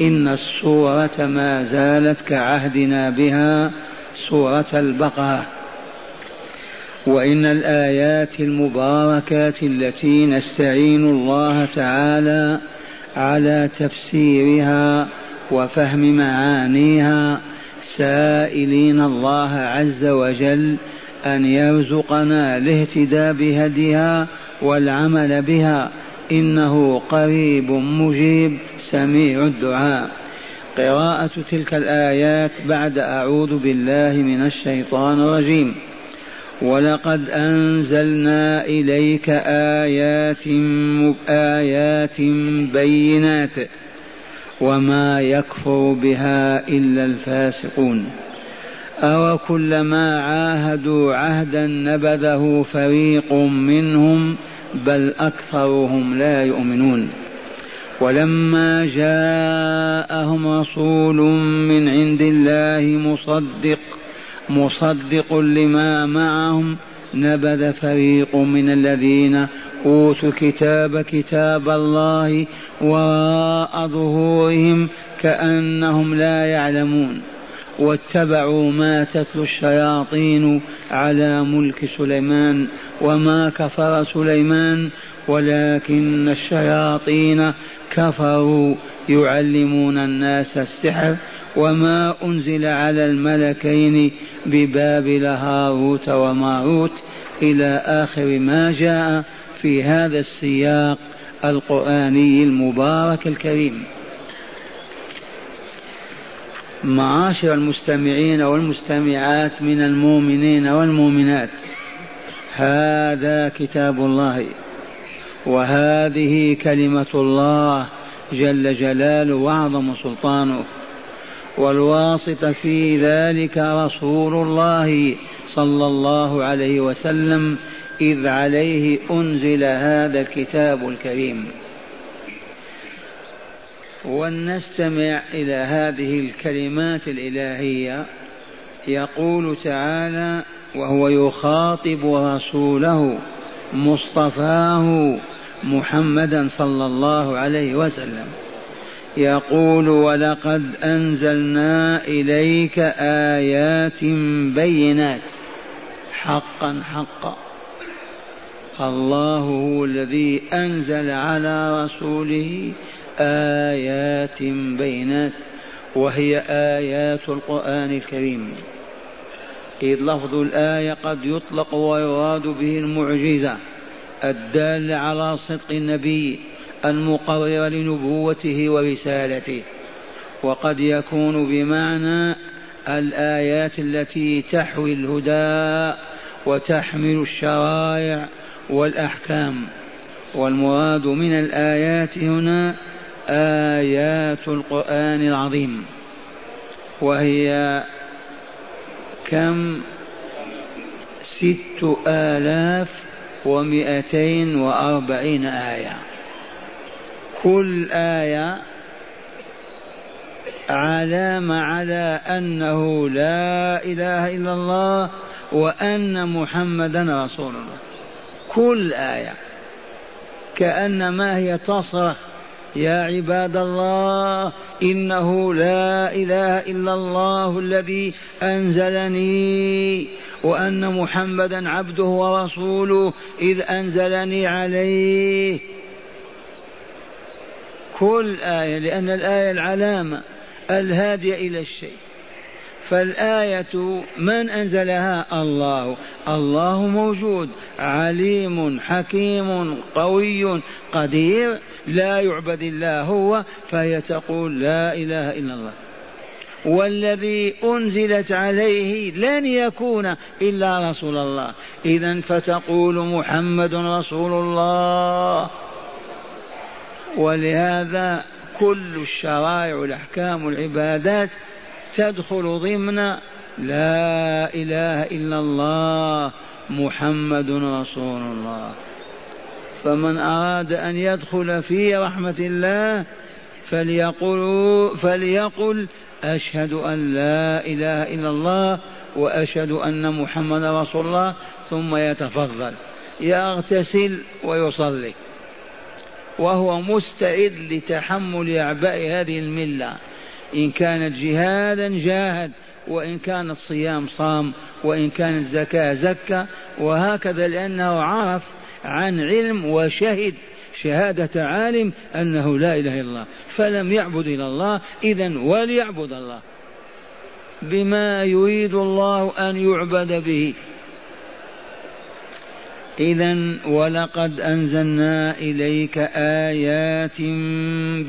إن الصورة ما زالت كعهدنا بها سورة البقرة. وإن الآيات المباركات التي نستعين الله تعالى على تفسيرها وفهم معانيها سائلين الله عز وجل أن يرزقنا الاهتداء بهديها والعمل بها إنه قريب مجيب سميع الدعاء. قراءة تلك الآيات بعد أعوذ بالله من الشيطان الرجيم. ولقد أنزلنا إليك آيات آيات بينات. وما يكفر بها إلا الفاسقون. أو كلما عاهدوا عهدا نبذه فريق منهم بل أكثرهم لا يؤمنون. ولما جاءهم رسول من عند الله مصدق مصدق لما معهم نبذ فريق من الذين أوتوا الكتاب كتاب الله وراء ظهورهم كأنهم لا يعلمون. واتبعوا ما تتلو الشياطين على ملك سليمان وما كفر سليمان ولكن الشياطين كفروا يعلمون الناس السحر وما أنزل على الملكين ببابل هاروت وماروت إلى آخر ما جاء في هذا السياق القرآني المبارك الكريم. معاشر المستمعين والمستمعات من المؤمنين والمؤمنات. هذا كتاب الله وهذه كلمة الله جل جلاله وأعظم سلطانه والواسط في ذلك رسول الله صلى الله عليه وسلم إذ عليه أنزل هذا الكتاب الكريم. ولنستمع إلى هذه الكلمات الإلهية. يقول تعالى وهو يخاطب رسوله مصطفاه محمدا صلى الله عليه وسلم. يقول ولقد أنزلنا إليك آيات بينات. حقا حقا. الله هو الذي أنزل على رسوله آيات بينات وهي آيات القرآن الكريم. إذ لفظ الآية قد يطلق ويراد به المعجزة الدالة على صدق النبي المقرر لنبوته ورسالته. وقد يكون بمعنى الآيات التي تحوي الهدى وتحمل الشرائع والأحكام. والمراد من الآيات هنا آيات القرآن العظيم وهي كم؟ ست آلاف ومئتين وأربعين آية. كل آية علامة على أنه لا إله إلا الله وأن محمدا رسول الله كل آية. كأنما هي تصرخ يا عباد الله إنه لا إله إلا الله الذي أنزلني وأن محمدا عبده ورسوله إذ أنزلني عليه. كل آية لأن الآية العلامة الهادية إلى الشيء. فالآية من أنزلها؟ الله. الله موجود عليم حكيم قوي قدير لا يعبد الله هو فهي تقول لا إله إلا الله. والذي أنزلت عليه لن يكون إلا رسول الله. إذا فتقول محمد رسول الله. ولهذا كل الشرائع الأحكام العبادات تدخل ضمن لا إله إلا الله محمد رسول الله. فمن أراد أن يدخل في رحمة الله فليقل فليقل أشهد أن لا إله إلا الله وأشهد أن محمد رسول الله ثم يتفضل يغتسل ويصلي وهو مستعد لتحمل أعباء هذه الملة. إن كانت جهادا جاهد وإن كانت صيام صام وإن كانت زكاة زكى وهكذا لأنه عرف عن علم وشهد. شهادة عالم أنه لا إله إلا الله. فلم يعبد إلى الله إذا وليعبد الله. بما يريد الله أن يعبد به. إذا ولقد أنزلنا إليك آيات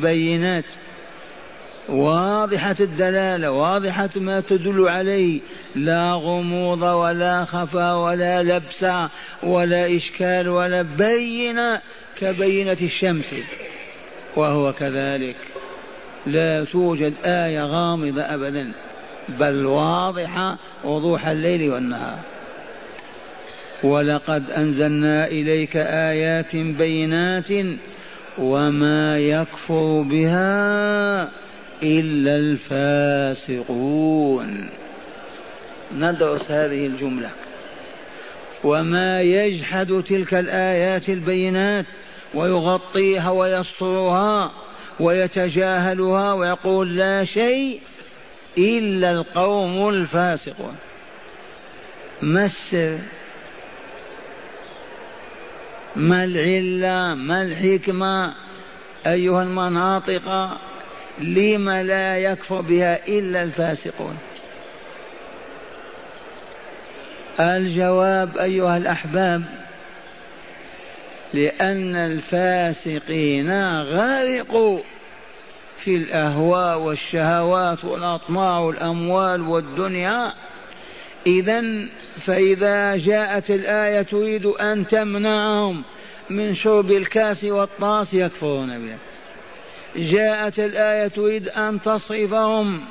بينات. واضحة الدلالة واضحة ما تدل عليه. لا غموض ولا خفا ولا لبس ولا إشكال ولا بينة كبينة الشمس. وهو كذلك. لا توجد آية غامضة أبدا بل واضحة وضوح الليل والنهار. ولقد أنزلنا إليك آيات بينات وما يكفر بها إلا الفاسقون. ندرس هذه الجملة. وما يجحد تلك الآيات البينات ويغطيها ويسطرها ويتجاهلها ويقول لا شيء إلا القوم الفاسقون. ما السر؟ ما العلة؟ ما الحكمة؟ أيها المناطق؟ لم لا يكفر بها إلا الفاسقون. الجواب أيها الأحباب لأن الفاسقين غرقوا في الأهواء والشهوات والأطماع والأموال والدنيا. إذا فإذا جاءت الآية تريد أن تمنعهم من شرب الكاس والطاس يكفرون بها. جاءت الآية تريد أن تصرفهم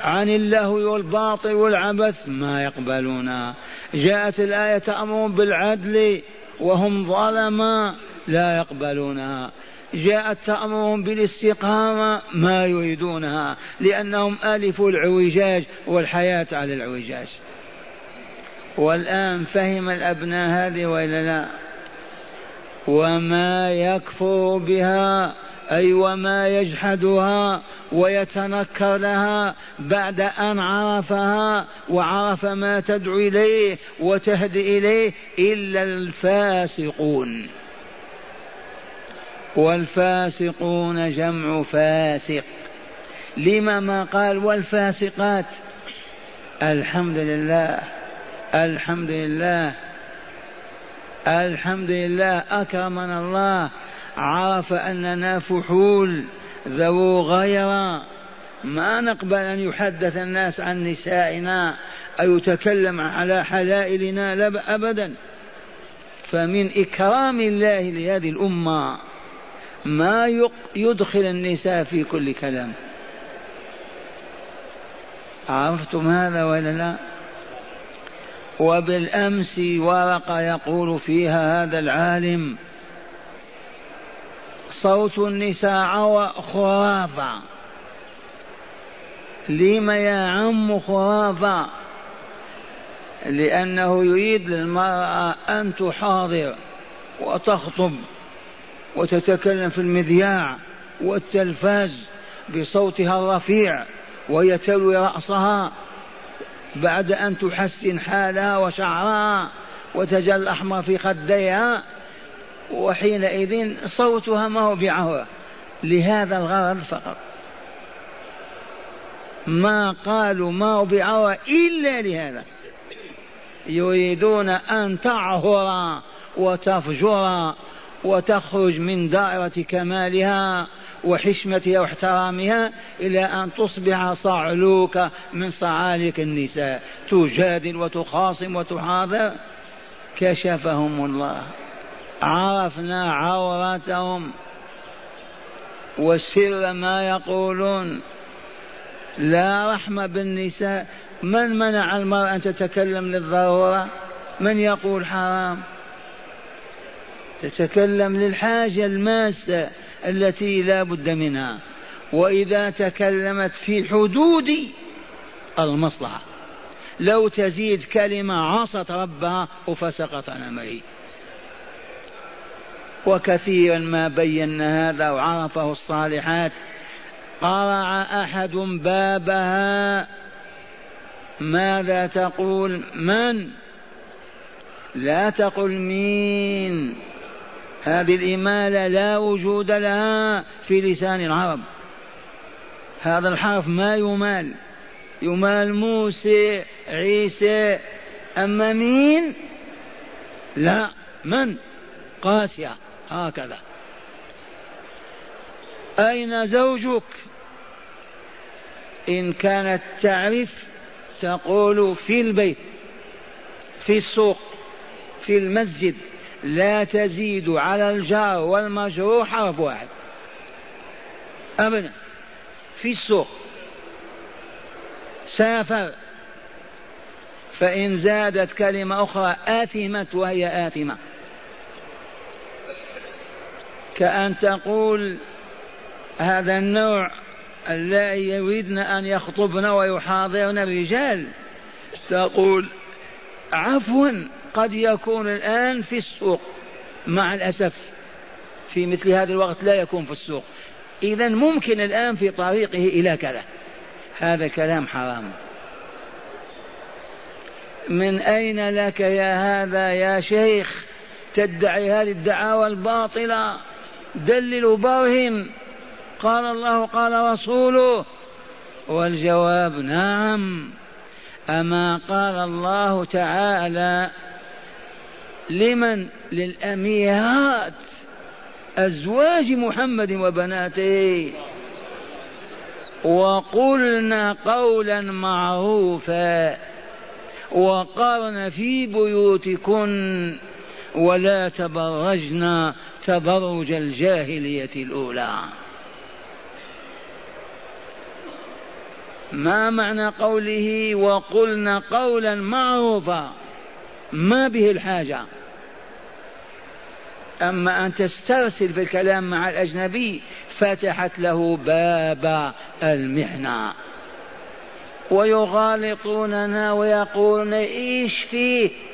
عن اللهو والباطل والعبث ما يقبلونها جاءت الآية تأمر بالعدل وهم ظلما لا يقبلونها جاءت تأمرهم بالاستقامة ما يريدونها لأنهم ألفوا العوجاج والحياة على العوجاج. والآن فهم الأبناء هذه وإلا لا؟ وما يكفر بها أي وما يجحدها ويتنكر لها بعد أن عرفها وعرف ما تدعو إليه وتهدي إليه إلا الفاسقون. والفاسقون جمع فاسق. لما ما قال والفاسقات؟ الحمد لله الحمد لله الحمد لله أكرمنا الله عرف أننا فحول ذو غيرة. ما نقبل أن يحدث الناس عن نسائنا أو يتكلم على حلائلنا لا أبدا. فمن إكرام الله لهذه الأمة ما يدخل النساء في كل كلام. عرفتم هذا ولا لا؟ وبالأمس ورقة يقول فيها هذا العالم صوت النساء خرافة لم يا عم خرافة لأنه يريد للمرأة أن تحاضر وتخطب وتتكلم في المذياع والتلفاز بصوتها الرفيع وهي تلوي رأسها بعد أن تحسن حالها وشعرها وتجل الأحمر في خديها. وحينئذ صوتها ما هو بعورة لهذا الغرض فقط. ما قالوا ما هو بعورة إلا لهذا. يريدون أن تعهر وتفجر وتخرج من دائرة كمالها وحشمتها واحترامها إلى أن تصبح صعلوك من صعاليك النساء. تجادل وتخاصم وتحاضر كشفهم الله. عرفنا عوراتهم وسر ما يقولون. لا رحمة بالنساء. من منع المرأة أن تتكلم للضرورة؟ من يقول حرام؟ تتكلم للحاجة الماسة التي لا بد منها. وإذا تكلمت في حدود المصلحة. لو تزيد كلمة عصت ربها وفسقت عن أمره. وكثيرا ما بينا هذا وعرفه الصالحات. قرع أحد بابها ماذا تقول؟ من؟ لا تقل مين. هذه الإمالة لا وجود لها في لسان العرب. هذا الحرف ما يمال. يمال موسى عيسى. أما مين؟ لا. من؟ قاسية. هكذا. أين زوجك؟ إن كانت تعرف تقول في البيت في السوق في المسجد لا تزيد على الجار والمجرور حرف واحد. أبدا. في السوق. سافر. فإن زادت كلمة أخرى آثمت وهي آثمة. كأن تقول هذا النوع اللائي يريدن أن يخطبن ويحاضرن الرجال. تقول عفوا قد يكون الآن في السوق. مع الأسف في مثل هذا الوقت لا يكون في السوق. إذا ممكن الآن في طريقه إلى كذا. هذا كلام حرام. من أين لك يا هذا يا شيخ؟ تدعي هذه الدعاوى الباطلة. دلل وبرهن قال الله قال رسوله. والجواب نعم. أما قال الله تعالى لمن؟ للأميرات أزواج محمد وبناته. وقلنا قولا معروفا وقرن في بيوتكن. ولا تبرجن تبرج الجاهلية الأولى. ما معنى قوله وقلنا قولا معروفا؟ ما به الحاجة. أما أن تسترسل في الكلام مع الأجنبي فتحت له باب المحنة. ويغالطوننا ويقولون إيش فيه؟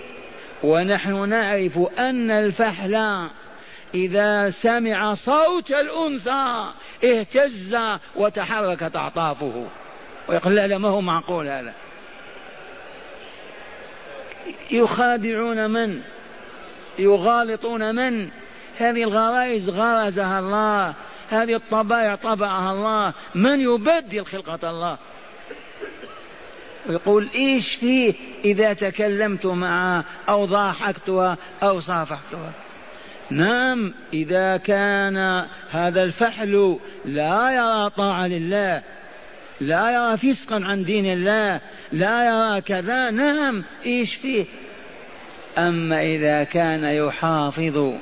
ونحن نعرف أن الفحل إذا سمع صوت الأنثى اهتز وتحركت اعطافه ويقول لا لا ما هو معقول هذا. يخادعون من؟ يغالطون من؟ هذه الغرائز غرزها الله هذه الطبائع طبعها الله. من يبدل خلقة الله؟ ويقول إيش فيه إذا تكلمت معها أو ضاحكتها أو صافحتها. نعم إذا كان هذا الفحل لا يرى طاعة لله لا يرى فسقا عن دين الله لا يرى كذا نعم إيش فيه؟ أما إذا كان يحافظ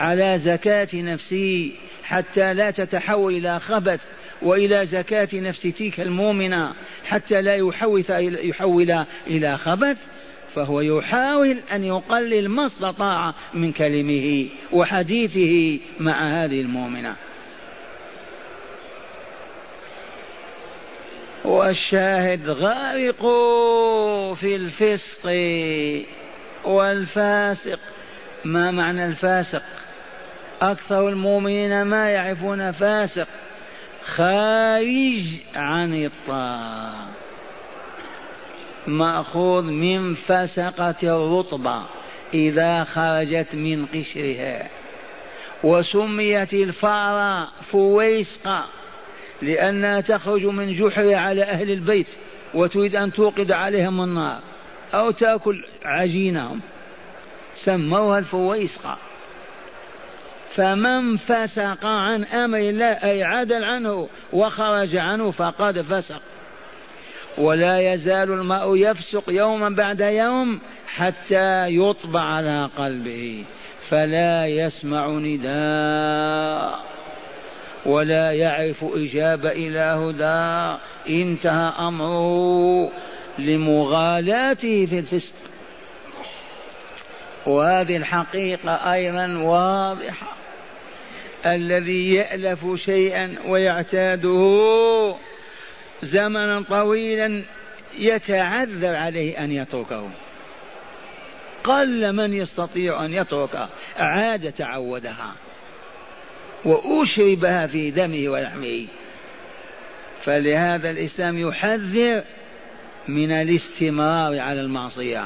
على زكاة نفسه حتى لا تتحول إلى خبث وإلى زكاة نفس تلك المؤمنة حتى لا يحوث يحول إلى خبث فهو يحاول أن يقلل ما استطاع من كلمه وحديثه مع هذه المؤمنة. والشاهد غارقوا في الفسق والفاسق. ما معنى الفاسق؟ أكثر المؤمنين ما يعرفون فاسق. خارج عن الطاعة مأخوذ من فسقة الرطبة إذا خرجت من قشرها. وسميت الفارة فويسقة لأنها تخرج من جحر على أهل البيت وتريد أن توقد عليهم النار أو تأكل عجينهم. سموها الفويسقة. فمن فسق عن أمر الله أي عدل عنه وخرج عنه فقد فسق. ولا يزال الماء يفسق يوما بعد يوم حتى يطبع على قلبه فلا يسمع نداء ولا يعرف إجابة إلى هدى. انتهى أمره لمغالاته في الفسق. وهذه الحقيقة أيضا واضحة. الذي يألف شيئا ويعتاده زمنا طويلا يتعذر عليه أن يتركه. قل من يستطيع أن يترك عاد تعودها وأشربها في دمه ولحمه. فلهذا الإسلام يحذر من الاستمرار على المعصية.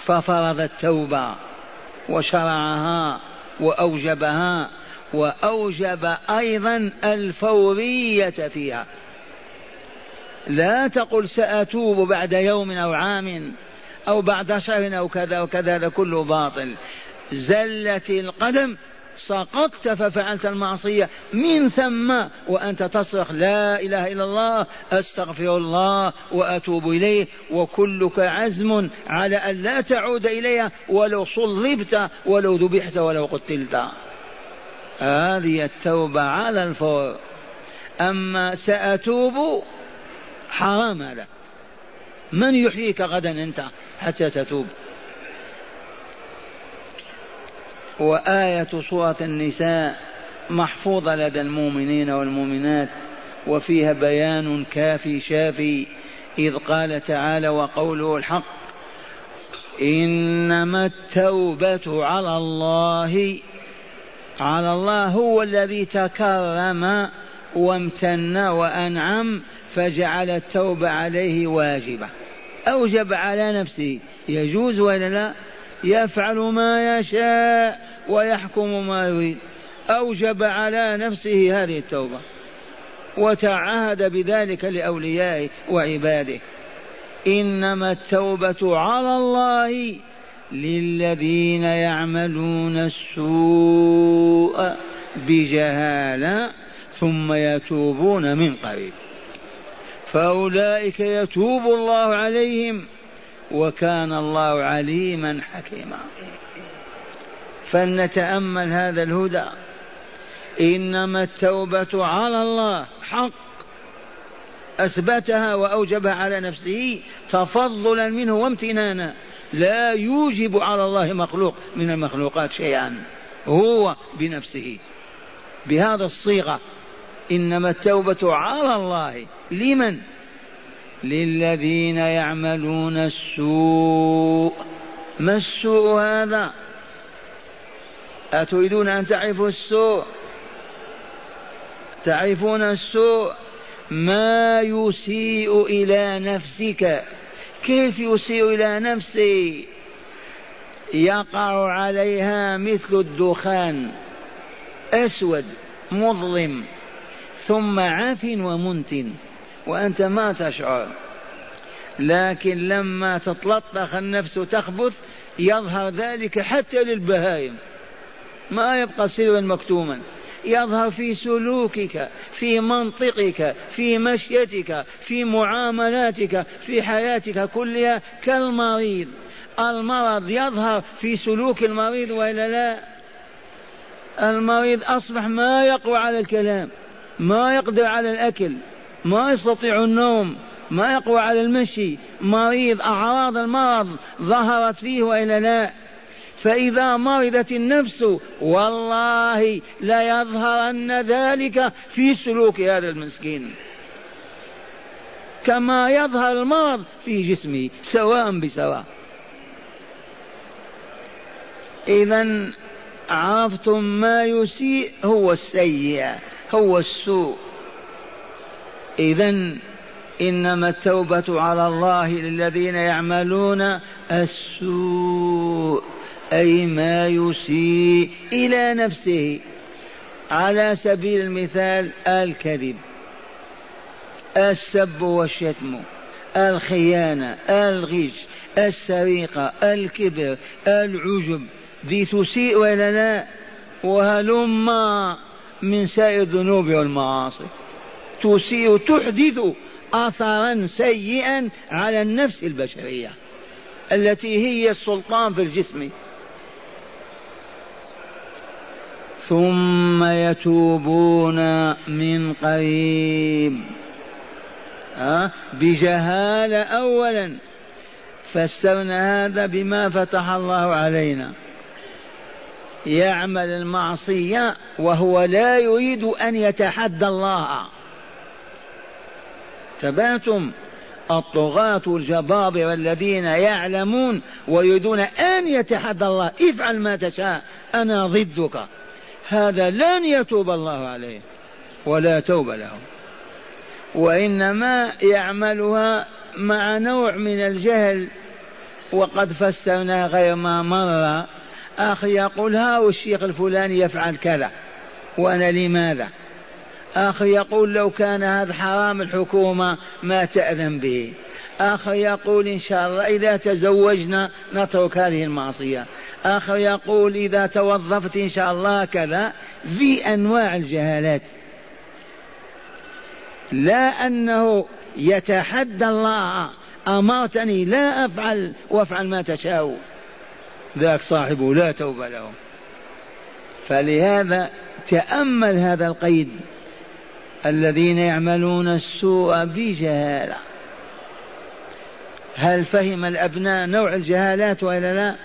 ففرض التوبة وشرعها وأوجبها وأوجب أيضا الفورية فيها. لا تقل سأتوب بعد يوم أو عام أو بعد شهر أو كذا وكذا هذا كله باطل. زلت القدم سقطت ففعلت المعصية. من ثم وأنت تصرخ لا إله إلا الله أستغفر الله وأتوب إليه. وكلك عزم على أن لا تعود إليها ولو صلبت ولو ذبحت ولو قتلت. هذه التوبة على الفور. أما سأتوب حرام هذا. من يحييك غدا أنت حتى تتوب؟ وآية سورة النساء محفوظة لدى المؤمنين والمؤمنات وفيها بيان كافي شافي إذ قال تعالى وقوله الحق إنما التوبة على الله على الله هو الذي تكرم وامتن وأنعم فجعل التوبة عليه واجبة. أوجب على نفسه يجوز ولا لا؟ يفعل ما يشاء ويحكم ما يريد. أوجب على نفسه هذه التوبة. وتعهد بذلك لأوليائه وعباده. إنما التوبة على الله للذين يعملون السوء بجهالة ثم يتوبون من قريب. فأولئك يتوب الله عليهم وكان الله عليما حكيما. فلنتأمل هذا الهدى. إنما التوبة على الله حق. أثبتها وأوجبها على نفسه تفضلا منه وامتنانا. لا يوجب على الله مخلوق من المخلوقات شيئا هو بنفسه. بهذا الصيغة إنما التوبة على الله. لمن؟ للذين يعملون السوء. ما السوء هذا؟ أتريدون أن تعرفوا السوء؟ تعرفون السوء؟ ما يسيء إلى نفسك. كيف يسيء إلى نفسي؟ يقع عليها مثل الدخان أسود مظلم ثم عف ومنتن وأنت ما تشعر. لكن لما تتلطخ النفس تخبث يظهر ذلك حتى للبهائم. ما يبقى سرا مكتوما. يظهر في سلوكك في منطقك في مشيتك في معاملاتك في حياتك كلها كالمريض. المرض يظهر في سلوك المريض وإلا لا؟ المريض أصبح ما يقوى على الكلام ما يقدر على الأكل ما يستطيع النوم ما يقوى على المشي. مريض أعراض المرض ظهرت فيه وإلا لا؟ فإذا مرضت النفس والله ليظهرن ذلك في سلوك هذا المسكين. كما يظهر المرض في جسمه سواء بسواء. إذا عرفتم ما يسيء هو السيء هو السوء. إذا إنما التوبة على الله للذين يعملون السوء. أي ما يسيء إلى نفسه. على سبيل المثال الكذب السب والشتم الخيانة الغش السرقة الكبر العجب. ذي تسيء ولا لا وهلم من سائر الذنوب والمعاصي. تسيء تحدث اثرا سيئا على النفس البشرية التي هي السلطان في الجسم. ثم يتوبون من قريب. أه؟ بجهالة أولا. فسرنا هذا بما فتح الله علينا. يعمل المعصية وهو لا يريد أن يتحدى الله. تبعتم؟ الطغاة الجبابرة الذين يعلمون ويريدون أن يتحدى الله. افعل ما تشاء أنا ضدك. هذا لن يتوب الله عليه ولا توب له وإنما يعملها مع نوع من الجهل وقد فسرنا غير ما مر. أخي يقول ها الشيخ الفلاني يفعل كذا وأنا لماذا آخر يقول لو كان هذا حرام الحكومة ما تأذن به. آخر يقول إن شاء الله إذا تزوجنا نترك هذه المعصية. آخر يقول إذا توظفت إن شاء الله كذا في أنواع الجهالات. لا أنه يتحدى الله أمرتني لا أفعل وافعل ما تشاء. ذاك صاحبه لا توبة له. فلهذا تأمل هذا القيد الذين يعملون السوء بجهالة. هل فهم الأبناء نوع الجهالات وإلا لا؟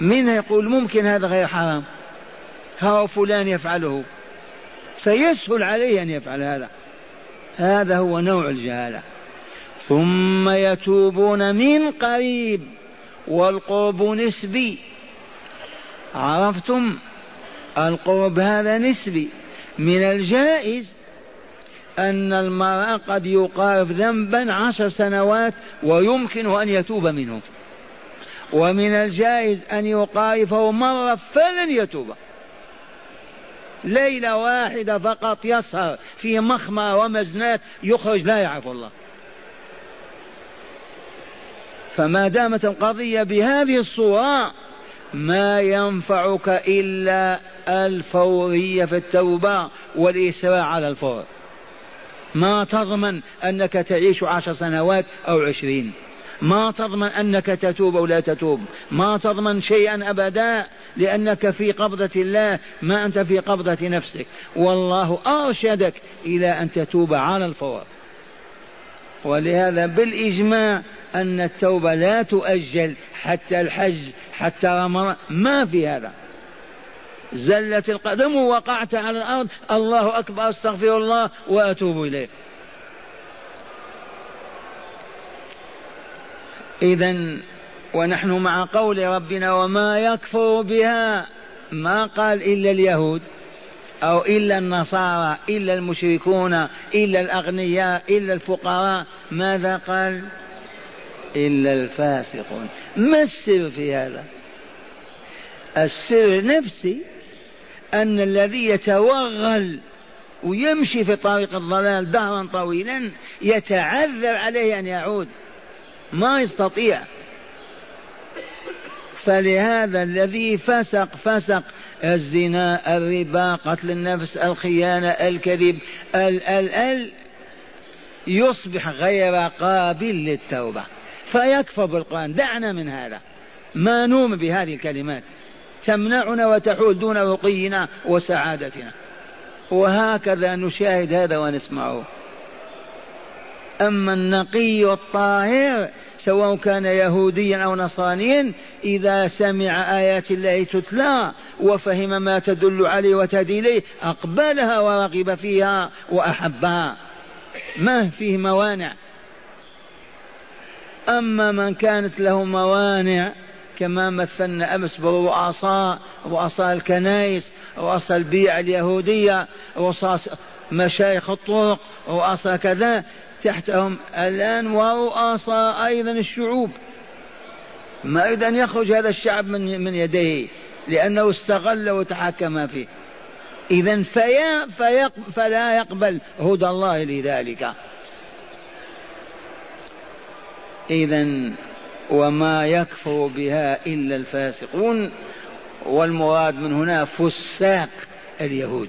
من يقول ممكن هذا غير حرام؟ ها فلان يفعله. فيسهل عليه أن يفعل هذا. هذا هو نوع الجهالة. ثم يتوبون من قريب والقرب نسبي. عرفتم؟ القرب هذا نسبي. من الجائز أن المرأة قد يقارف ذنبا عشر سنوات ويمكن أن يتوب منه. ومن الجائز أن يقارفه مرة فلن يتوب. ليلة واحدة فقط يسهر في مخمة ومزنات يخرج لا يعرف الله. فما دامت القضية بهذه الصورة ما ينفعك إلا الفورية في التوبة والإسراع على الفور. ما تضمن أنك تعيش عشر سنوات أو عشرين. ما تضمن أنك تتوب أو لا تتوب. ما تضمن شيئا أبدا لأنك في قبضة الله ما أنت في قبضة نفسك. والله أرشدك إلى أن تتوب على الفور ولهذا بالإجماع أن التوبة لا تؤجل حتى الحج حتى رمضان. ما في هذا. زلت القدم ووقعت على الأرض. الله أكبر أستغفر الله وأتوب إليه. إذا ونحن مع قول ربنا وما يكفر بها ما قال إلا اليهود أو إلا النصارى إلا المشركون إلا الأغنياء إلا الفقراء. ماذا قال؟ إلا الفاسقون. ما السر في هذا؟ السر نفسي أن الذي يتوغل ويمشي في طريق الضلال دهرا طويلا يتعذر عليه أن يعود. ما يستطيع. فلهذا الذي فسق فسق الزنا الربا قتل النفس الخيانة الكذب ال ال ال يصبح غير قابل للتوبة. فيكفر بالقرآن. دعنا من هذا. ما نوم بهذه الكلمات. تمنعنا وتحول دون رقينا وسعادتنا. وهكذا نشاهد هذا ونسمعه. أما النقي الطاهر سواء كان يهوديا أو نصرانيا إذا سمع آيات الله تتلى وفهم ما تدل عليه وتهدي إليه أقبلها ورغب فيها وأحبها. ما فيه موانع. أما من كانت له موانع كما مثلنا أمس برؤساء رؤساء الكنائس رؤساء البيع اليهودية رؤساء مشايخ الطرق رؤساء كذا تحتهم الآن ورؤساء أيضا الشعوب. ما إذا يخرج هذا الشعب من من يديه لأنه استغل وتحكم فيه. إذا فيا فيق فلا يقبل هدى الله لذلك. إذا وما يكفر بها إلا الفاسقون والمراد من هنا فساق اليهود.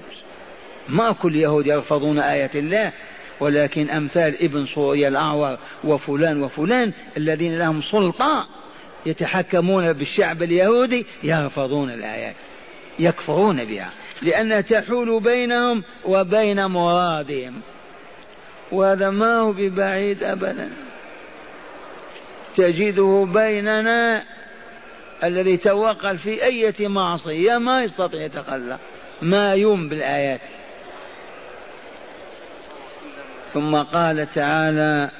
ما كل يهود يرفضون آيات الله ولكن أمثال ابن صوريا الأعور وفلان وفلان الذين لهم سلطة يتحكمون بالشعب اليهودي يرفضون الآيات يكفرون بها لأنها تحول بينهم وبين مرادهم وهذا ما هو ببعيد أبدا. تجده بيننا الذي توقل في أية معصية ما يستطيع يتخلى ما يوم بالآيات. ثم قال تعالى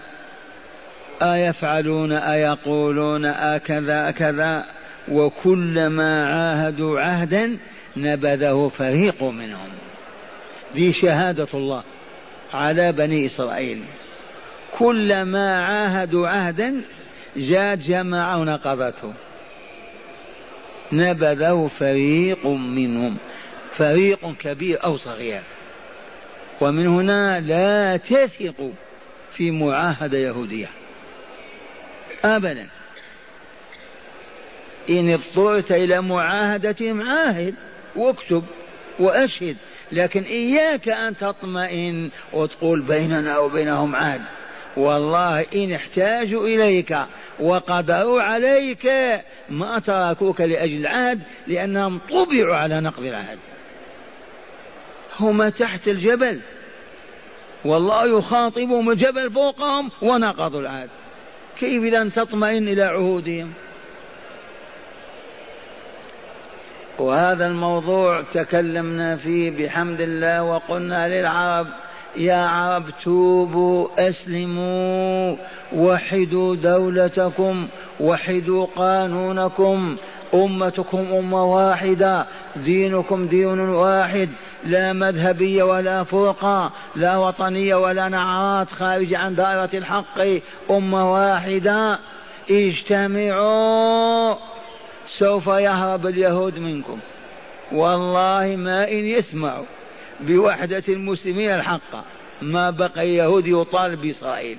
أيفعلون أيقولون أكذا أكذا. وكلما عاهدوا عهدا نبذه فريق منهم. ذي شهادة الله على بني إسرائيل. كلما عاهدوا عهدا جاءت جماعة ونقضته نبذه فريق منهم. فريق كبير أو صغير. ومن هنا لا تثق في معاهدة يهودية. أبدا. إن اضطرت إلى معاهدتهم عاهد واكتب وأشهد. لكن إياك أن تطمئن وتقول بيننا وبينهم عهد. والله إن احتاجوا إليك وقدروا عليك ما تركوك لأجل العهد لأنهم طبعوا على نقض العهد. هما تحت الجبل. والله يخاطبهم الجبل فوقهم ونقضوا العهد. كيف إذا تطمئن إلى عهودهم؟ وهذا الموضوع تكلمنا فيه بحمد الله وقلنا للعرب يا عرب توبوا أسلموا وحدوا دولتكم وحدوا قانونكم. أمتكم أمة واحدة دينكم دين واحد. لا مذهبية ولا فرقة لا وطنية ولا نعرات خارج عن دائرة الحق. أمة واحدة. اجتمعوا. سوف يهرب اليهود منكم. والله ما إن يسمعوا. بوحدة المسلمين الحق. ما بقي يهود يطالب بإسرائيل.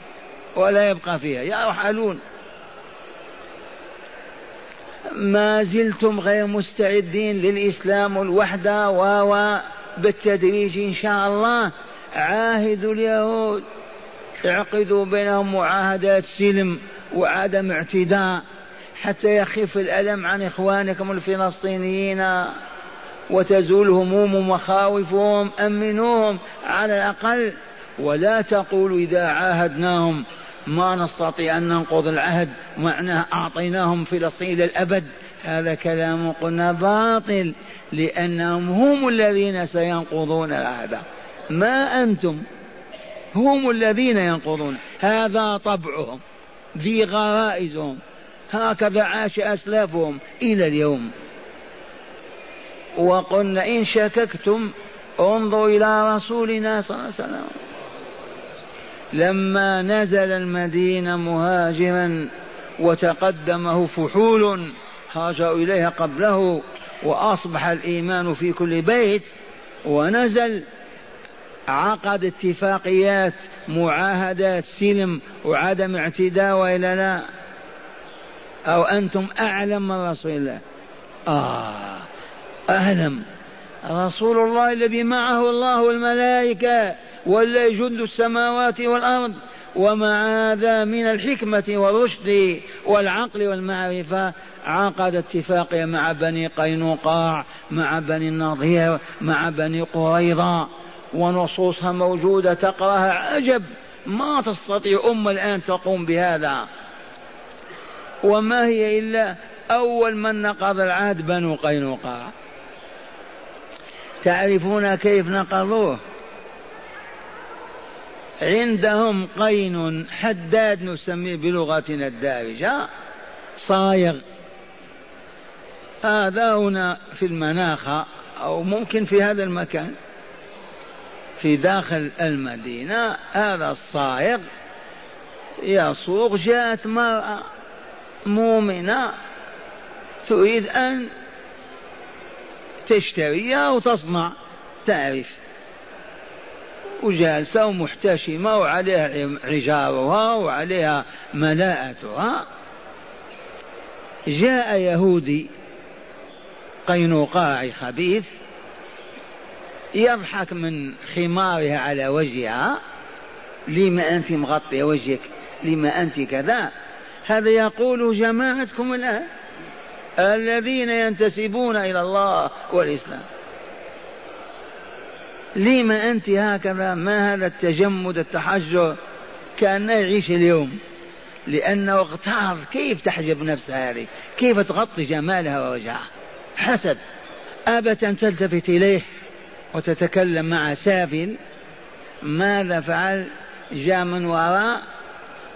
ولا يبقى فيها. يرحلون ما زلتم غير مستعدين للإسلام الوحدة و بالتدريج إن شاء الله. عاهدوا اليهود. اعقدوا بينهم معاهدات سلم وعدم اعتداء. حتى يخف الألم عن إخوانكم الفلسطينيين. وتزول هموم ومخاوفهم أمنوهم على الأقل ولا تقولوا إذا عاهدناهم ما نستطيع أن ننقض العهد معناه أعطيناهم فلسطين للأبد هذا كلام قلنا باطل لأنهم هم الذين سينقضون العهد. ما أنتم؟ هم الذين ينقضون. هذا طبعهم ذي غرائزهم. هكذا عاش أسلافهم إلى اليوم. وقلنا إن شككتم انظروا إلى رسولنا صلى الله عليه وسلم. لما نزل المدينة مهاجرا وتقدمه فحول هاجروا إليها قبله وأصبح الإيمان في كل بيت ونزل عقد اتفاقيات معاهدات سلم وعدم اعتداء وإلا لا. أو أنتم أعلم من رسول الله؟ آه. أعلم رسول الله الذي معه الله والملائكة ولا جند السماوات والأرض ومع هذا من الحكمة والرشد والعقل والمعرفة عقد اتفاقية مع بني قينقاع مع بني النضير مع بني قريظة. ونصوصها موجودة تقرأها عجب. ما تستطيع أمة الآن تقوم بهذا. وما هي إلا أول من نقض العهد بنو قينقاع تعرفون كيف نقضوه؟ عندهم قين حداد نسميه بلغتنا الدارجة صايغ. هذا هنا في المناخة أو ممكن في هذا المكان. في داخل المدينة هذا الصايغ يصوغ جاءت مرأة مؤمنة تريد أن تشتريها وتصنع تعرف وجالسة ومحتشمة وعليها عجارها وعليها ملاءتها جاء يهودي قينقاعي خبيث يضحك من خمارها على وجهها. لما أنت مغطية وجهك؟ لما أنت كذا؟ هذا يقول جماعتكم الآن. الذين ينتسبون إلى الله والإسلام. لما أنت هكذا؟ ما هذا التجمد التحجر؟ كأنه يعيش اليوم. لأنه اغتاظ كيف تحجب نفسها هذه؟ كيف تغطي جمالها ووجهها؟ حسد. أبت أن تلتفت إليه وتتكلم مع سافل. ماذا فعل؟ جاء من وراء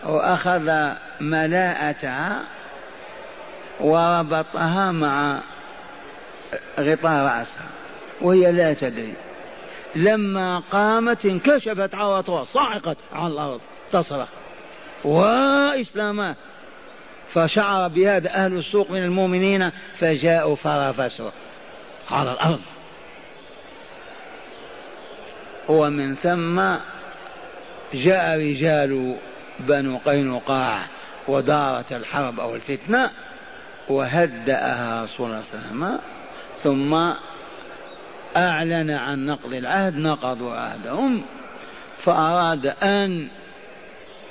وأخذ ملاءتها. وربطها مع غطاء رأسها وهي لا تدري. لما قامت انكشفت عورتها صعقت على الأرض تصرخ. وإسلاما فشعر بهذا أهل السوق من المؤمنين فجاءوا فرافسوا على الأرض. ومن ثم جاء رجال بنو قينقاع ودارت الحرب أو الفتنة وهدأها رسول الله صلى الله عليه وسلم ثم أعلن عن نقض العهد نقضوا عهدهم فأراد أن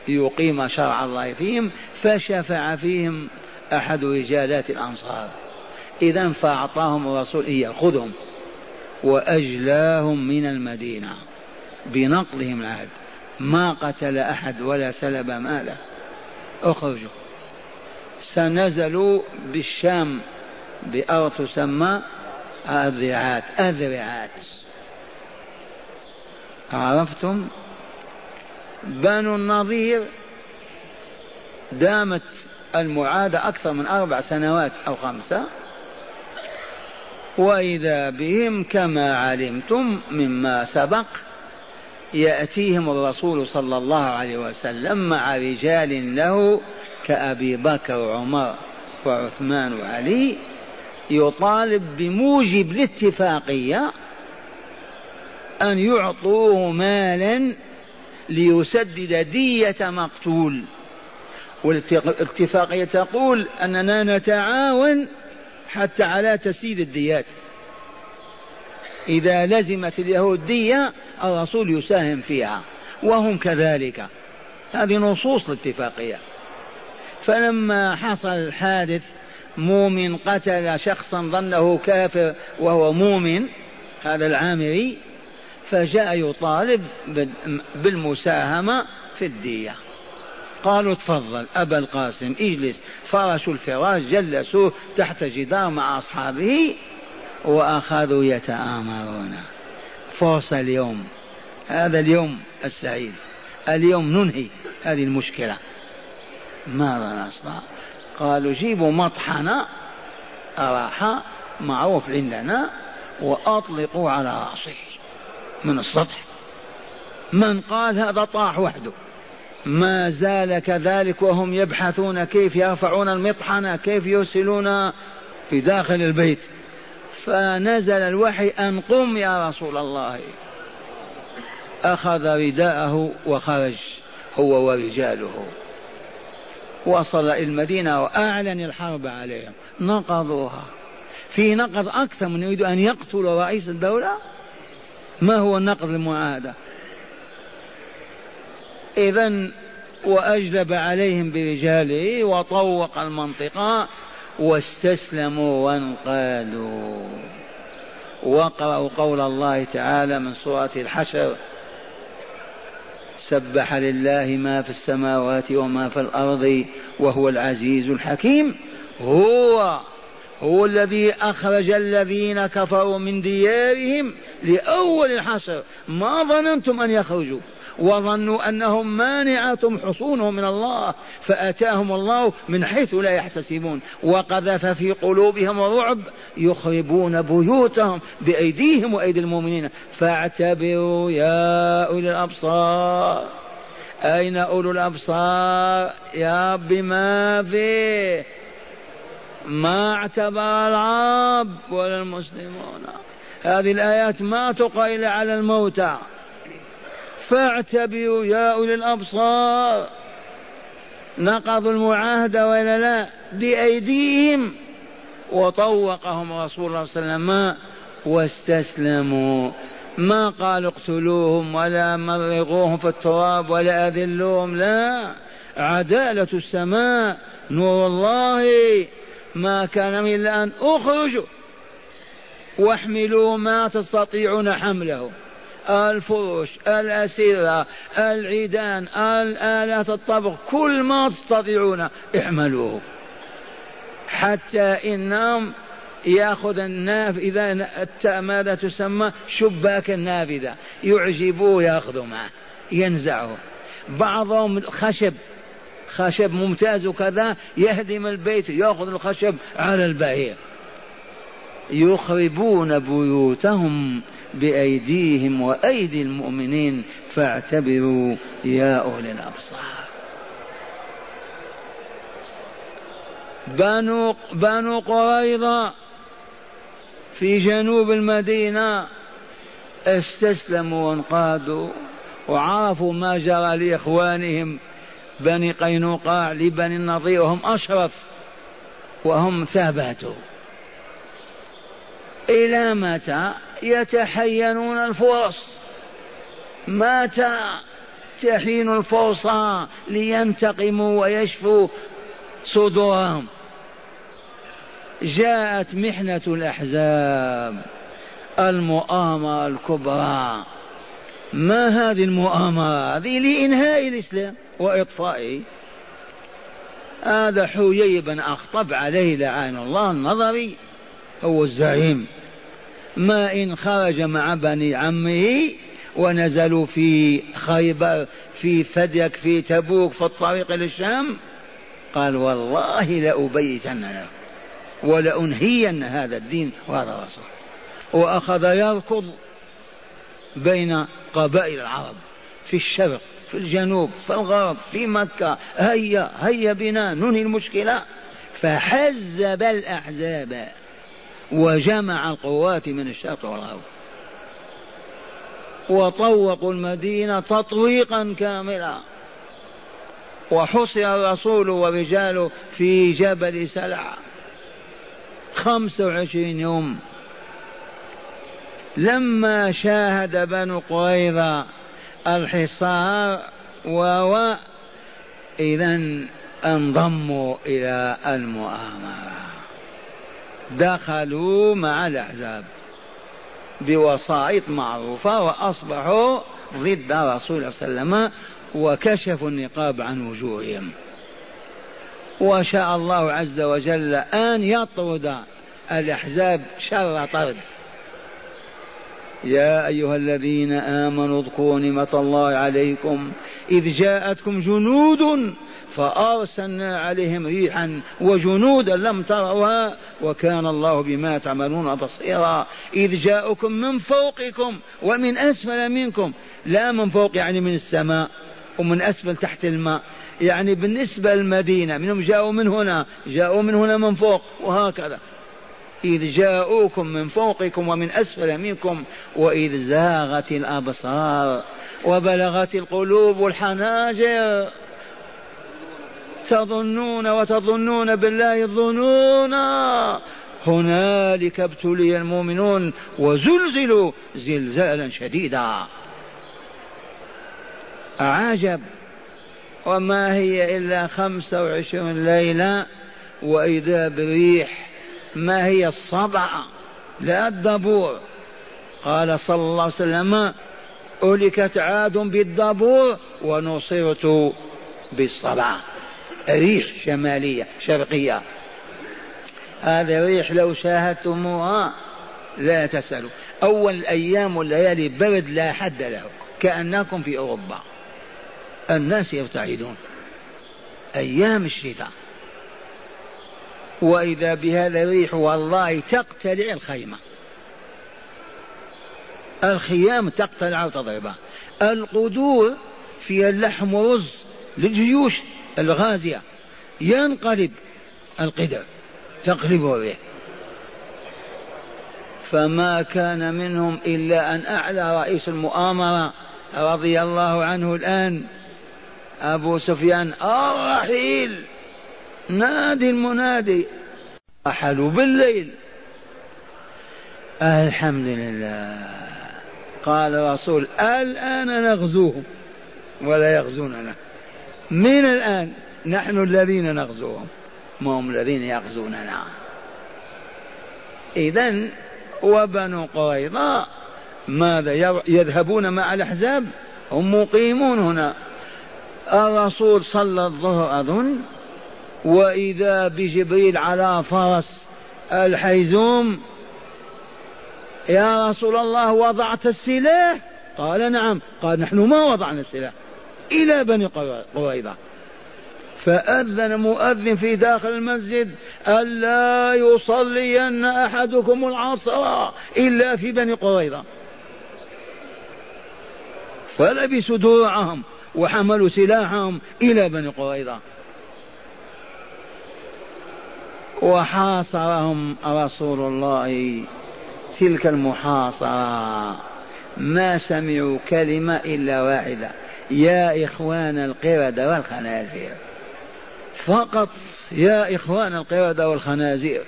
يقيم شرع الله فيهم فشفع فيهم أحد رجالات الأنصار. إذا فأعطاهم الرسول إياه خذهم وأجلاهم من المدينة بنقضهم العهد. ما قتل أحد ولا سلب ماله. اخرجوا. سنزلوا بالشام بأرض تسمى الذراعات الذراعات عرفتم؟ بنو النظير دامت المعادة أكثر من أربع سنوات أو خمسة. وإذا بهم كما علمتم مما سبق يأتيهم الرسول صلى الله عليه وسلم مع رجال له كأبي بكر وعمر وعثمان وعلي يطالب بموجب الاتفاقية أن يعطوه مالا ليسدد دية مقتول. والاتفاقية تقول أننا نتعاون حتى على تسديد الديات. إذا لزمت اليهود دية الرسول يساهم فيها وهم كذلك. هذه نصوص الاتفاقية. فلما حصل الحادث مؤمن قتل شخصا ظنه كافر وهو مؤمن هذا العامري فجاء يطالب بالمساهمة في الدية. قالوا تفضل أبا القاسم اجلس. فرشوا الفراش جلسوه تحت جدار مع أصحابه وأخذوا يتآمرون. فرصة اليوم هذا اليوم السعيد. اليوم ننهي هذه المشكلة. ماذا نصنع؟ قالوا جيبوا مطحنة أراحة معروف عندنا وأطلقوا على رأسه من السطح. من قال هذا طاح وحده. ما زال كذلك وهم يبحثون كيف يرفعون المطحنة كيف يرسلون في داخل البيت. فنزل الوحي أن قم يا رسول الله. أخذ رداءه وخرج هو ورجاله. وصل إلى المدينة وأعلن الحرب عليهم. نقضوها. في نقض أكثر من يريد أن يقتل رئيس الدولة؟ ما هو النقض المعاهدة؟ إذا وأجلب عليهم برجاله وطوق المنطقة واستسلموا وانقادوا. واقرأوا قول الله تعالى من سورة الحشر سبح لله ما في السماوات وما في الأرض وهو العزيز الحكيم. هو هو الذي أخرج الذين كفروا من ديارهم لأول الحشر. ما ظننتم أن يخرجوا. وظنوا أنهم مانعتهم حصونهم من الله فأتاهم الله من حيث لا يحتسبون. وقذف في قلوبهم الرعب يخربون بيوتهم بأيديهم وأيدي المؤمنين. فاعتبروا يا أولي الأبصار. أين أولو الأبصار؟ يا رب ما فيه ما اعتبر العرب ولا المسلمون. هذه الآيات ما إلا على الموتى. فاعتبروا يا أولي الأبصار. نقضوا المعاهدة ولا لا؟ بأيديهم. وطوقهم رسول الله صلى الله عليه وسلم واستسلموا. ما قال اقتلوهم ولا مرغوهم في التراب ولا أذلوهم. لا. عدالة السماء. نور الله. ما كان من إلا أن أخرجوا. واحملوا ما تستطيعون حمله. الفرش الأسرة العيدان الآلات الطبخ كل ما تستطيعون اعملوه. حتى إنهم يأخذ الناف إذا ماذا تسمى؟ شباك النافذة. يعجبوه ياخذ معه ينزعه. بعضهم خشب خشب ممتاز وكذا يهدم البيت يأخذ الخشب على البعير يخربون بيوتهم بأيديهم وأيدي المؤمنين فاعتبروا يا أولي الأبصار. بنو بنو قريظة في جنوب المدينة استسلموا وانقادوا وعرفوا ما جرى لإخوانهم بني قينقاع لبني النضير وهم أشرف وهم ثبتوا إلى متى يتحينون الفرص؟ متى تحين الفرصة لينتقموا ويشفوا صدورهم؟ جاءت محنة الأحزاب المؤامرة الكبرى. ما هذه المؤامرة؟ هذه لإنهاء الإسلام وإطفائه. هذا حيي بن أخطب عليه لعان الله النظري. هو الزعيم. ما إن خرج مع بني عمه ونزلوا في خيبر في فديك في تبوك في الطريق إلى الشام قال والله لأبيتن له ولأنهين هذا الدين وهذا الرسول. وأخذ يركض بين قبائل العرب في الشرق في الجنوب في الغرب في مكة. هيا هيا بنا ننهي المشكلة. فحزب الأحزاب. وجمع القوات من الشرق والغرب. وطوقوا المدينة تطويقا كاملا. وحصر الرسول ورجاله في جبل سلع. خمس وعشرين يوم. لما شاهد بنو قريظة الحصار و إذا انضموا إلى المؤامرة. دخلوا مع الأحزاب بوسائط معروفة وأصبحوا ضد رسول الله صلى الله عليه وسلم وكشفوا النقاب عن وجوههم. وشاء الله عز وجل أن يطرد الأحزاب شر طرد. يا أيها الذين آمنوا اذكروا نعمة الله عليكم. إذ جاءتكم جنود فأرسلنا عليهم ريحا وجنودا لم تروها وكان الله بما تعملون بصيرا. إذ جاءكم من فوقكم ومن أسفل منكم. لا من فوق يعني من السماء ومن أسفل تحت الماء. يعني بالنسبة للمدينة منهم جاءوا من هنا جاءوا من هنا من فوق وهكذا. إذ جاءوكم من فوقكم ومن أسفل منكم وإذ زاغت الأبصار وبلغت القلوب الحناجر. تظنون وتظنون بالله الظنون. هنالك ابتلي المؤمنون وزلزلوا زلزالا شديدا. عجب وما هي إلا خمسة وعشرين ليلة وإذا بريح ما هي الصبع؟ لا الدبور. قال صلى الله عليه وسلم أهلكت عاد بالدبور ونصرت بالصبع. ريح شمالية شرقية. هذه الريح لو شاهدتموها لا تسألوا. أول الأيام والليالي برد لا حد له كأنكم في أوروبا. الناس يرتعدون أيام الشتاء. وإذا بهذا الريح والله تقتلع الخيمة. الخيام تقتلع وتضربها القدور فيها اللحم ورز للجيوش الغازية. ينقلب القدر تقلبه الريح. فما كان منهم إلا أن أعلى رئيس المؤامرة رضي الله عنه الآن أبو سفيان الرحيل. نادي المنادي. رحلوا بالليل. الحمد لله. قال الرسول الآن نغزوهم. ولا يغزوننا. من الآن؟ نحن الذين نغزوهم. ما هم الذين يغزوننا. إذا وبنو قريظة ماذا يذهبون مع الأحزاب؟ هم مقيمون هنا. الرسول صلى الظهر أظن وإذا بجبريل على فرس الحيزوم يا رسول الله وضعت السلاح؟ قال نعم. قال نحن ما وضعنا السلاح إلى بني قريظة. فأذن مؤذن في داخل المسجد ألا يصلين أحدكم العصر إلا في بني قريظة. فلبسوا دروعهم وحملوا سلاحهم إلى بني قريظة. وحاصرهم رسول الله تلك المحاصرة. ما سمعوا كلمة إلا واحدة. يا إخوان القردة والخنازير. فقط يا إخوان القردة والخنازير.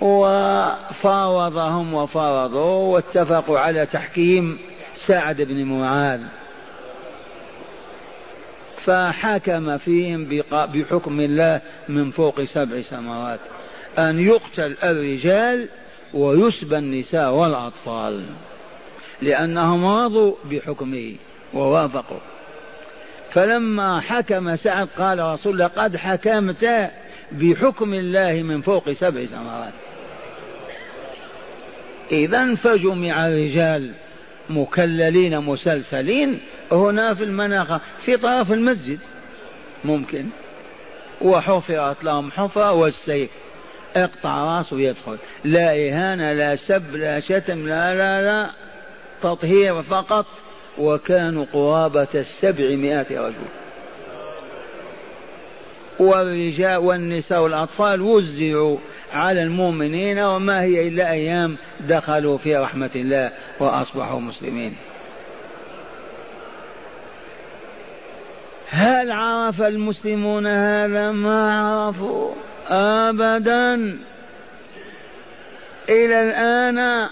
وفاوضهم وفاوضوا واتفقوا على تحكيم سعد بن معاذ. فحكم فيهم بحكم الله من فوق سبع سماوات. أن يقتل الرجال ويسبى النساء والأطفال لأنهم رضوا بحكمه ووافقوا. فلما حكم سعد قال رسول الله قد حكمت بحكم الله من فوق سبع سماوات. إذا فجمع الرجال مكللين مسلسلين هنا في المناخة في طرف المسجد. ممكن. وحفرت لهم حفرة والسيف. اقطع راسه يدخل لا إهانة لا سب لا شتم لا لا لا. تطهير فقط. وكانوا قرابة السبعمائة رجل. والرجال والنساء والأطفال وزعوا على المؤمنين وما هي إلا أيام دخلوا في رحمة الله وأصبحوا مسلمين. هل عرف المسلمون هذا ما عرفوا ابدا؟ إلى الآن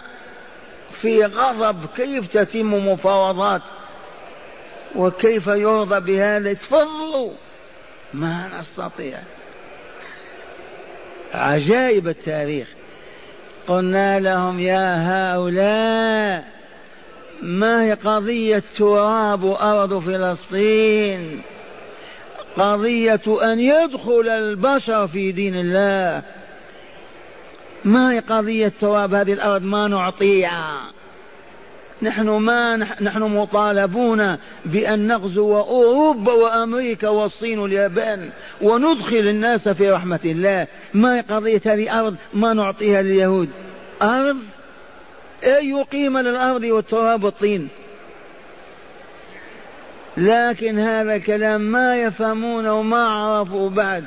في غضب كيف تتم مفاوضات؟ وكيف يرضى بهذا؟ تفضلوا. ما نستطيع. عجائب التاريخ. قلنا لهم يا هؤلاء ما هي قضية تراب أرض فلسطين؟ قضية أن يدخل البشر في دين الله. ما هي قضية تراب هذه الأرض؟ ما نعطيها. نحن ما نحن مطالبون بأن نغزو أوروبا وأمريكا والصين واليابان وندخل الناس في رحمة الله. ما هي قضية هذه أرض ما نعطيها لليهود. أرض أي قيمة للأرض والتراب والطين. لكن هذا الكلام ما يفهمونه وما عرفوا بعد.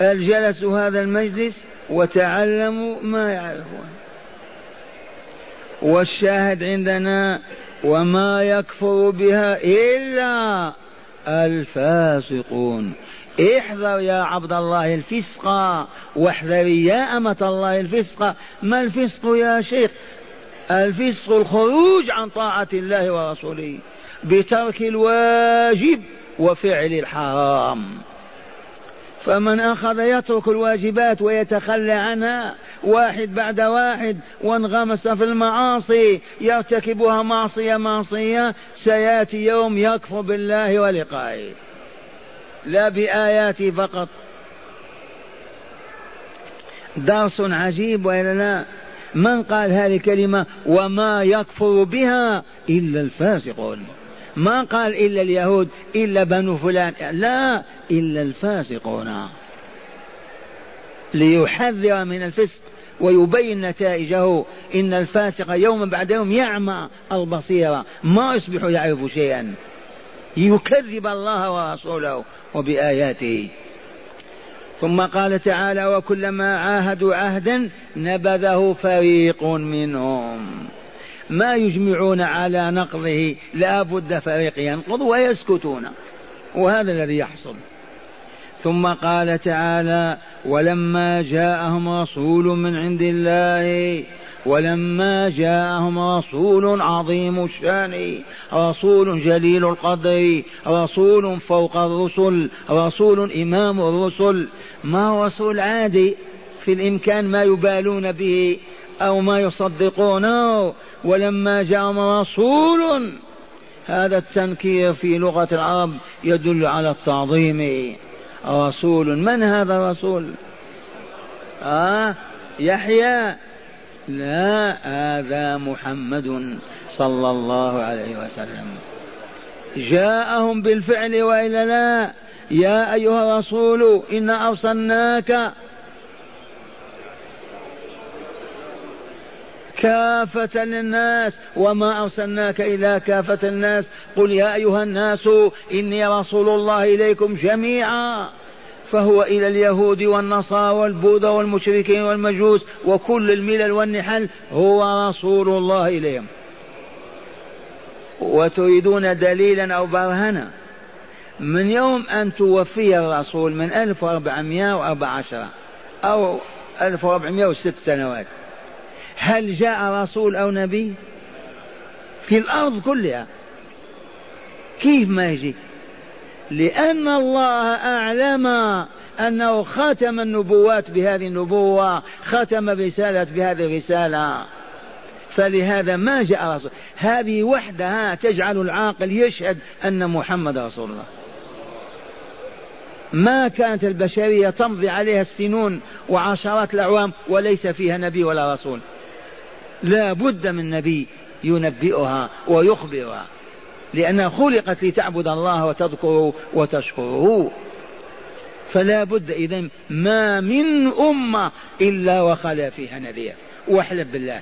جلسوا هذا المجلس وتعلموا ما يعرفون. والشاهد عندنا وما يكفر بها إلا الفاسقون. احذر يا عبد الله الفسق واحذري يا أمة الله الفسق. ما الفسق يا شيخ؟ الفسق الخروج عن طاعة الله ورسوله بترك الواجب وفعل الحرام. فمن أخذ يترك الواجبات ويتخلى عنها واحد بعد واحد وانغمس في المعاصي يرتكبها معصية معصية سيأتي يوم يكفر بالله ولقائه. لا بآياته فقط. درس عجيب وإلا لا؟ من قال هذه الكلمة وما يكفر بها إلا الفاسقون. ما قال إلا اليهود إلا بنو فلان لا إلا الفاسقون. ليحذر من الفسق ويبين نتائجه. إن الفاسق يوما بعد يوم يعمى البصيرة. ما يصبح يعرف شيئا. يكذب الله ورسوله وبآياته. ثم قال تعالى وكلما عاهدوا عهدا نبذه فريق منهم. ما يجمعون على نقضه لا بد فريق ينقض ويسكتون. وهذا الذي يحصل. ثم قال تعالى ولما جاءهم رسول من عند الله ولما جاءهم رسول عظيم الشأن رسول جليل القدر رسول فوق الرسل رسول إمام الرسل ما هو رسول عادي في الإمكان ما يبالون به أو ما يصدقونه ولما جاءهم رسول. هذا التنكير في لغة العرب يدل على التعظيم. رسول. من هذا الرسول؟ آه يحيى. لا هذا محمد صلى الله عليه وسلم. جاءهم بالفعل وإلا لا. يا أيها الرسول انا أرسلناك كافة للناس وما أرسلناك إلا كافة الناس. قل يا أيها الناس إني رسول الله إليكم جميعا. فهو إلى اليهود والنصارى والبوذا والمشركين والمجوس وكل الملل والنحل هو رسول الله إليهم. وتريدون دليلا أو برهنا من يوم أن توفي الرسول من 1414 أو 1406 سنوات. هل جاء رسول أو نبي؟ في الأرض كلها. كيف ما يجي؟ لأن الله أعلم أنه ختم النبوات بهذه النبوة ختم الرسالة بهذه الرسالة. فلهذا ما جاء رسول. هذه وحدها تجعل العاقل يشهد أن محمد رسول الله. ما كانت البشرية تمضي عليها السنون وعشرات الأعوام وليس فيها نبي ولا رسول. لا بد من نبي ينبئها ويخبرها لأنها خلقت لتعبد الله وتذكره وتشكره. فلا بد إذا ما من أمة إلا وخلا فيها نذير. واحلف بالله.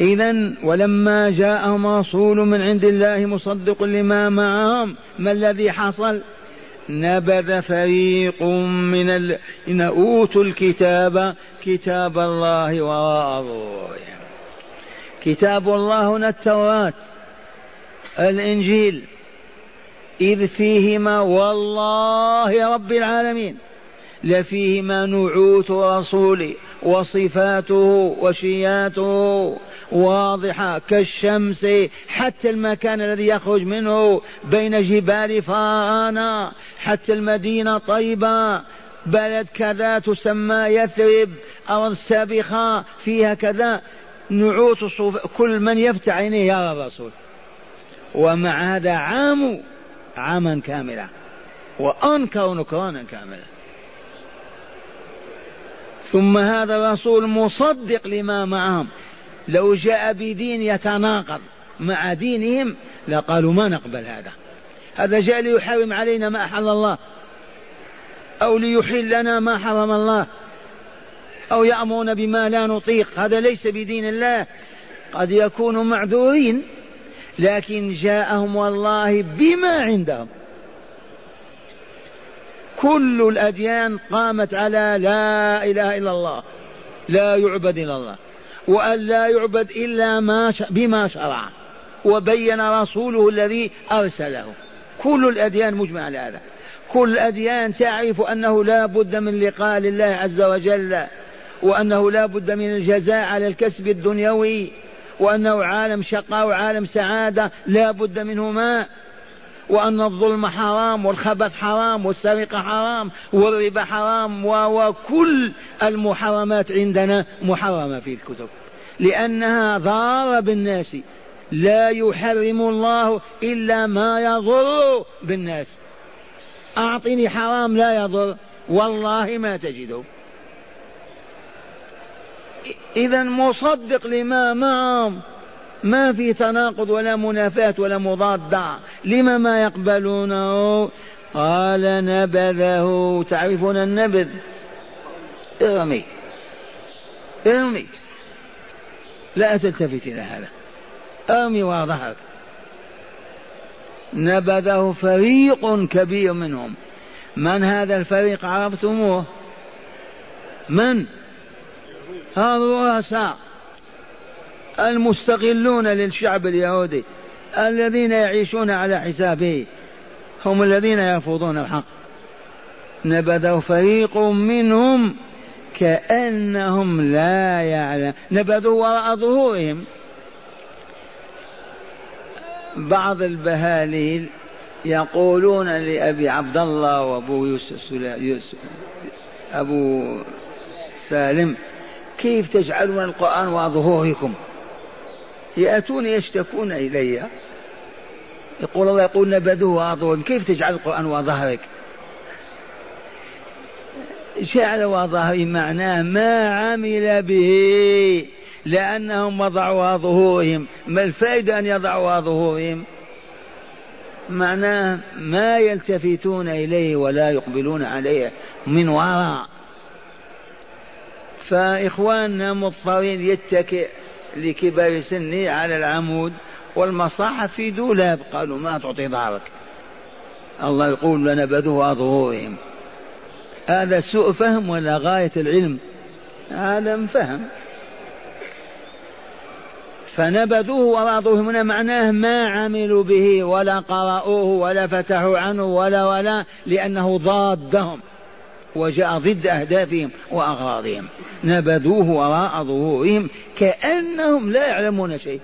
إذا ولما جاءهم رسول من عند الله مصدق لما معهم ما الذي حصل؟ نبذ فريق من الذين أوتوا الكتاب كتاب الله وراء ظهورهم. كتاب الله هنا التوراة الإنجيل. إذ فيهما والله رب العالمين لفيهما نعوت رسوله وصفاته وشياته واضحة كالشمس حتى المكان الذي يخرج منه بين جبال فارانا حتى المدينة طيبة. بلد كذا تسمى يثرب أرض سابخة فيها كذا. نعوت الصوف كل من يفتح عينيه يرى الرسول. ومع هذا عاموا عاما كاملا. وأنكروا نكرانا كاملا. ثم هذا الرسول مصدق لما معهم. لو جاء بدين يتناقض مع دينهم لقالوا ما نقبل هذا. هذا جاء ليحرم علينا ما أحل الله أو ليحل لنا ما حرم الله أو يأمرون بما لا نطيق. هذا ليس بدين الله. قد يكونوا معذورين لكن جاءهم والله بما عندهم. كل الأديان قامت على لا إله إلا الله لا يعبد إلا الله وأن لا يعبد إلا ما بما شرع وبين رسوله الذي أرسله. كل الأديان مجمع على هذا. كل الأديان تعرف أنه لا بد من لقاء لله عز وجل وأنه لا بد من الجزاء على الكسب الدنيوي وأنه عالم شقاء وعالم سعادة لا بد منهما. وأن الظلم حرام والخبث حرام والسرقة حرام والربا حرام وكل المحرمات عندنا محرمة في الكتب. لأنها ضارة بالناس. لا يحرم الله إلا ما يضر بالناس. أعطني حرام لا يضر. والله ما تجده. إذا مصدق لما معهم. ما في تناقض ولا منافاة ولا مضادة لما ما يقبلونه؟ قال نبذه. تعرفون النبذ؟ ارمي. ارمي. لا تلتفت إلى هذا. ارمي وظهرك نبذه فريق كبير منهم. من هذا الفريق عرفتموه؟ من؟ الرؤساء. المستغلون للشعب اليهودي الذين يعيشون على حسابه. هم الذين يرفضون الحق. نبذه فريق منهم كأنهم لا يعلم. نبذوا وراء ظهورهم. بعض البهاليل يقولون لأبي عبد الله وأبو يوسف, يوسف أبو سالم كيف تجعلون القرآن وظهوركم يأتون يشتكون إلي. يقول الله يقول نبذوه وظهورهم كيف تجعل القرآن وظهرك جعل وظهره معناه ما عمل به لأنهم وضعوها ظهورهم. ما الفائدة أن يضعوها ظهورهم؟ معناه ما يلتفتون إليه ولا يقبلون عليه من وراء. فإخواننا مضطرين يتكئ. لكبر سنه على العمود والمصاحف في دولاب. قالوا ما تعطي ظهرك الله يقول لنبذوه ظهورهم هذا سوء فهم ولا غاية العلم؟ عدم فهم. فنبذوه وراء ظهورهم معناه ما عملوا به ولا قرأوه ولا فتحوا عنه ولا ولا لأنه ضادهم. وجاء ضد أهدافهم وأغراضهم. نبذوه وراء ظهورهم كأنهم لا يعلمون شيء.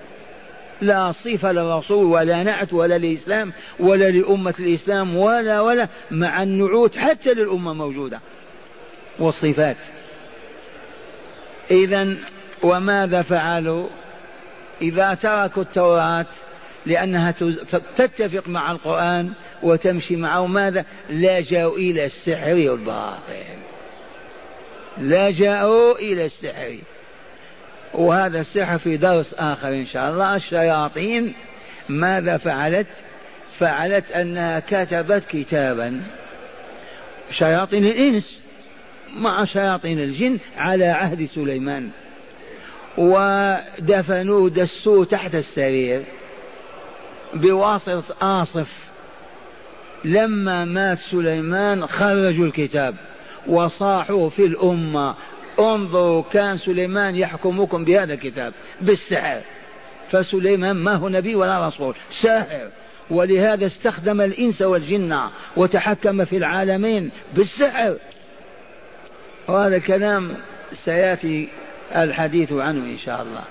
لا صفة للرسول ولا نعت ولا للإسلام ولا لأمة الإسلام ولا ولا مع النعوت حتى للأمة موجودة. والصفات. إذا وماذا فعلوا؟ إذا تركوا التوراة لأنها تتفق مع القرآن وتمشي معه. ماذا؟ لجأوا إلى السحر والباطل لجأوا إلى السحر. وهذا السحر في درس آخر إن شاء الله. الشياطين ماذا فعلت؟ فعلت أنها كتبت كتابا. شياطين الإنس مع شياطين الجن على عهد سليمان. ودفنوه دسوه تحت السرير. بواسطة آصف. لما مات سليمان خرجوا الكتاب وصاحوا في الأمة. انظروا كان سليمان يحكمكم بهذا الكتاب بالسحر. فسليمان ما هو نبي ولا رسول ساحر. ولهذا استخدم الإنس والجن وتحكم في العالمين بالسحر. وهذا كلام سيأتي الحديث عنه إن شاء الله.